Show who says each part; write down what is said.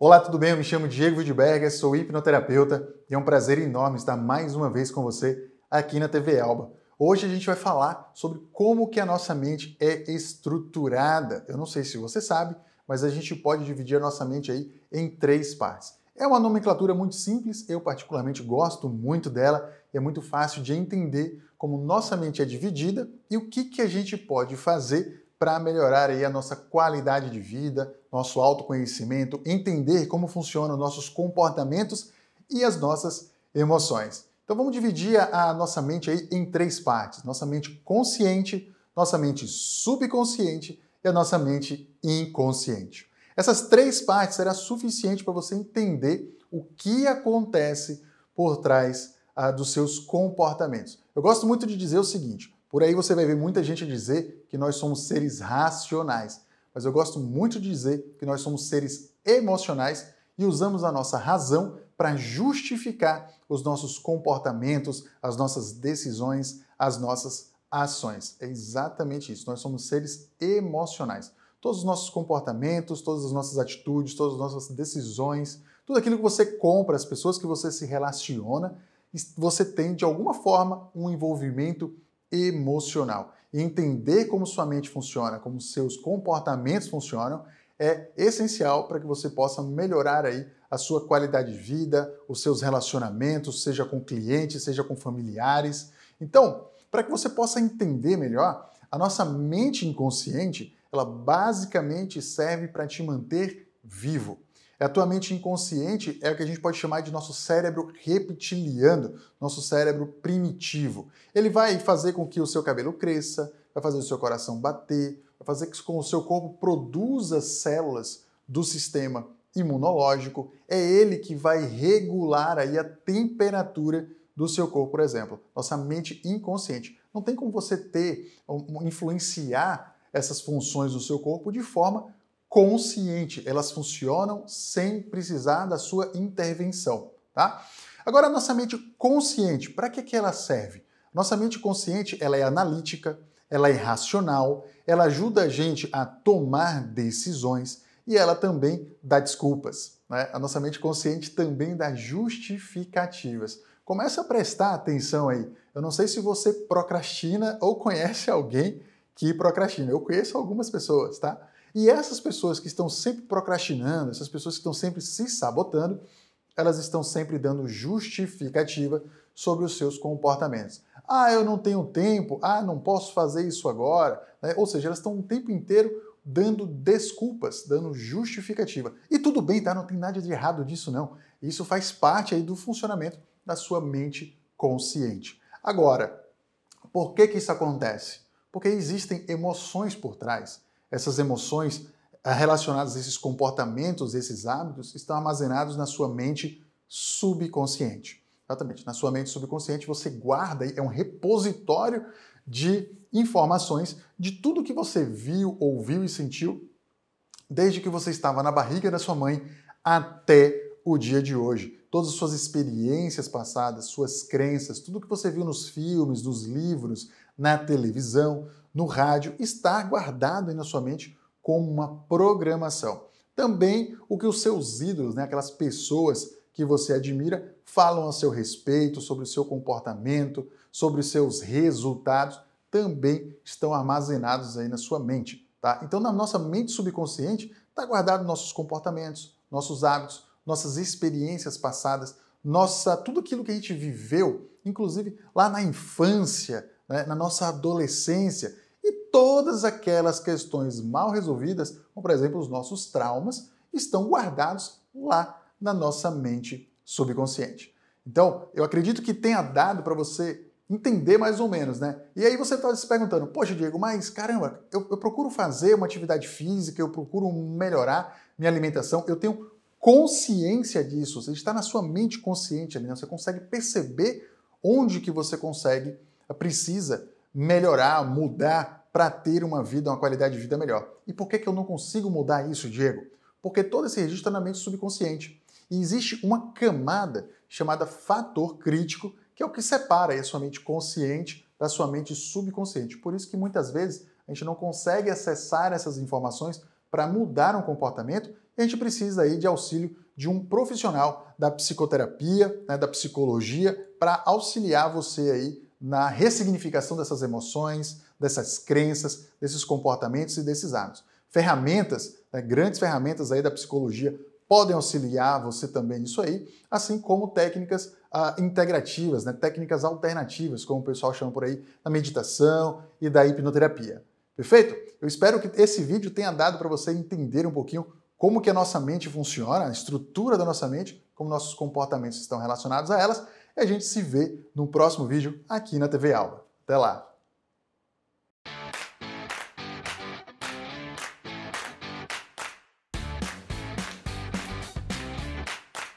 Speaker 1: Olá, tudo bem? Eu me chamo Diego Wildberger, sou hipnoterapeuta e é um prazer enorme estar mais uma vez com você aqui na TV Alba. Hoje a gente vai falar sobre como que a nossa mente é estruturada. Eu não sei se você sabe, mas a gente pode dividir a nossa mente aí em três partes. É uma nomenclatura muito simples, eu particularmente gosto muito dela é muito fácil de entender como nossa mente é dividida e o que, que a gente pode fazer para melhorar aí a nossa qualidade de vida, nosso autoconhecimento, entender como funcionam nossos comportamentos e as nossas emoções. Então vamos dividir a, nossa mente aí em três partes: nossa mente consciente, nossa mente subconsciente e a nossa mente inconsciente. Essas três partes será suficiente para você entender o que acontece por trás ah, dos seus comportamentos. Eu gosto muito de dizer o seguinte: por aí você vai ver muita gente dizer que nós somos seres racionais, mas eu gosto muito de dizer que nós somos seres emocionais e usamos a nossa razão para justificar os nossos comportamentos, as nossas decisões, as nossas ações. É exatamente isso. Nós somos seres emocionais. Todos os nossos comportamentos, todas as nossas atitudes, todas as nossas decisões, tudo aquilo que você compra, as pessoas que você se relaciona, você tem de alguma forma um envolvimento emocional. E entender como sua mente funciona, como seus comportamentos funcionam, é essencial para que você possa melhorar aí a sua qualidade de vida, os seus relacionamentos, seja com clientes, seja com familiares. Então, para que você possa entender melhor, a nossa mente inconsciente, ela basicamente serve para te manter vivo. É a tua mente inconsciente é o que a gente pode chamar de nosso cérebro reptiliano, nosso cérebro primitivo. Ele vai fazer com que o seu cabelo cresça, vai fazer o seu coração bater, vai fazer com que o seu corpo produza células do sistema imunológico. É ele que vai regular aí a temperatura do seu corpo, por exemplo. Nossa mente inconsciente. Não tem como você ter, influenciar essas funções do seu corpo de forma consciente. Elas funcionam sem precisar da sua intervenção, tá? Agora, a nossa mente consciente, para que, que ela serve? Nossa mente consciente, ela é analítica, ela é racional, ela ajuda a gente a tomar decisões e ela também dá desculpas. Né? A nossa mente consciente também dá justificativas. Começa a prestar atenção aí. Eu não sei se você procrastina ou conhece alguém que procrastina. Eu conheço algumas pessoas, tá? E essas pessoas que estão sempre procrastinando, essas pessoas que estão sempre se sabotando, elas estão sempre dando justificativa sobre os seus comportamentos. Ah, eu não tenho tempo, ah, não posso fazer isso agora. Né? Ou seja, elas estão o tempo inteiro dando desculpas, dando justificativa. E tudo bem, tá? Não tem nada de errado disso, não. Isso faz parte aí do funcionamento da sua mente consciente. Agora, por que, que isso acontece? Porque existem emoções por trás essas emoções eh, relacionadas a esses comportamentos, esses hábitos, estão armazenados na sua mente subconsciente. Exatamente. Na sua mente subconsciente você guarda, é um repositório de informações de tudo que você viu, ouviu e sentiu desde que você estava na barriga da sua mãe até o dia de hoje. Todas as suas experiências passadas, suas crenças, tudo que você viu nos filmes, nos livros, na televisão, no rádio, está guardado aí na sua mente como uma programação. Também o que os seus ídolos, né, aquelas pessoas que você admira, falam a seu respeito, sobre o seu comportamento, sobre os seus resultados, também estão armazenados aí na sua mente. Tá? Então, na nossa mente subconsciente, está guardado nossos comportamentos, nossos hábitos, nossas experiências passadas, nossa tudo aquilo que a gente viveu, inclusive lá na infância, né, na nossa adolescência e todas aquelas questões mal resolvidas, como por exemplo os nossos traumas, estão guardados lá na nossa mente subconsciente. Então, eu acredito que tenha dado para você entender mais ou menos, né? E aí você está se perguntando, poxa, Diego, mas caramba, eu, eu procuro fazer uma atividade física, eu procuro melhorar minha alimentação, eu tenho consciência disso, você está na sua mente consciente ali, né? você consegue perceber onde que você consegue precisa melhorar, mudar para ter uma vida, uma qualidade de vida melhor. E por que, que eu não consigo mudar isso, Diego? Porque todo esse registro está na mente subconsciente. E existe uma camada chamada fator crítico, que é o que separa a sua mente consciente da sua mente subconsciente. Por isso que muitas vezes a gente não consegue acessar essas informações para mudar um comportamento a gente precisa aí de auxílio de um profissional da psicoterapia, né, da psicologia, para auxiliar você aí na ressignificação dessas emoções, dessas crenças, desses comportamentos e desses hábitos. Ferramentas, né, grandes ferramentas aí da psicologia podem auxiliar você também nisso aí, assim como técnicas ah, integrativas, né, técnicas alternativas, como o pessoal chama por aí, da meditação e da hipnoterapia. Perfeito? Eu espero que esse vídeo tenha dado para você entender um pouquinho como que a nossa mente funciona, a estrutura da nossa mente, como nossos comportamentos estão relacionados a elas, a gente se vê no próximo vídeo aqui na TV Alba. Até lá!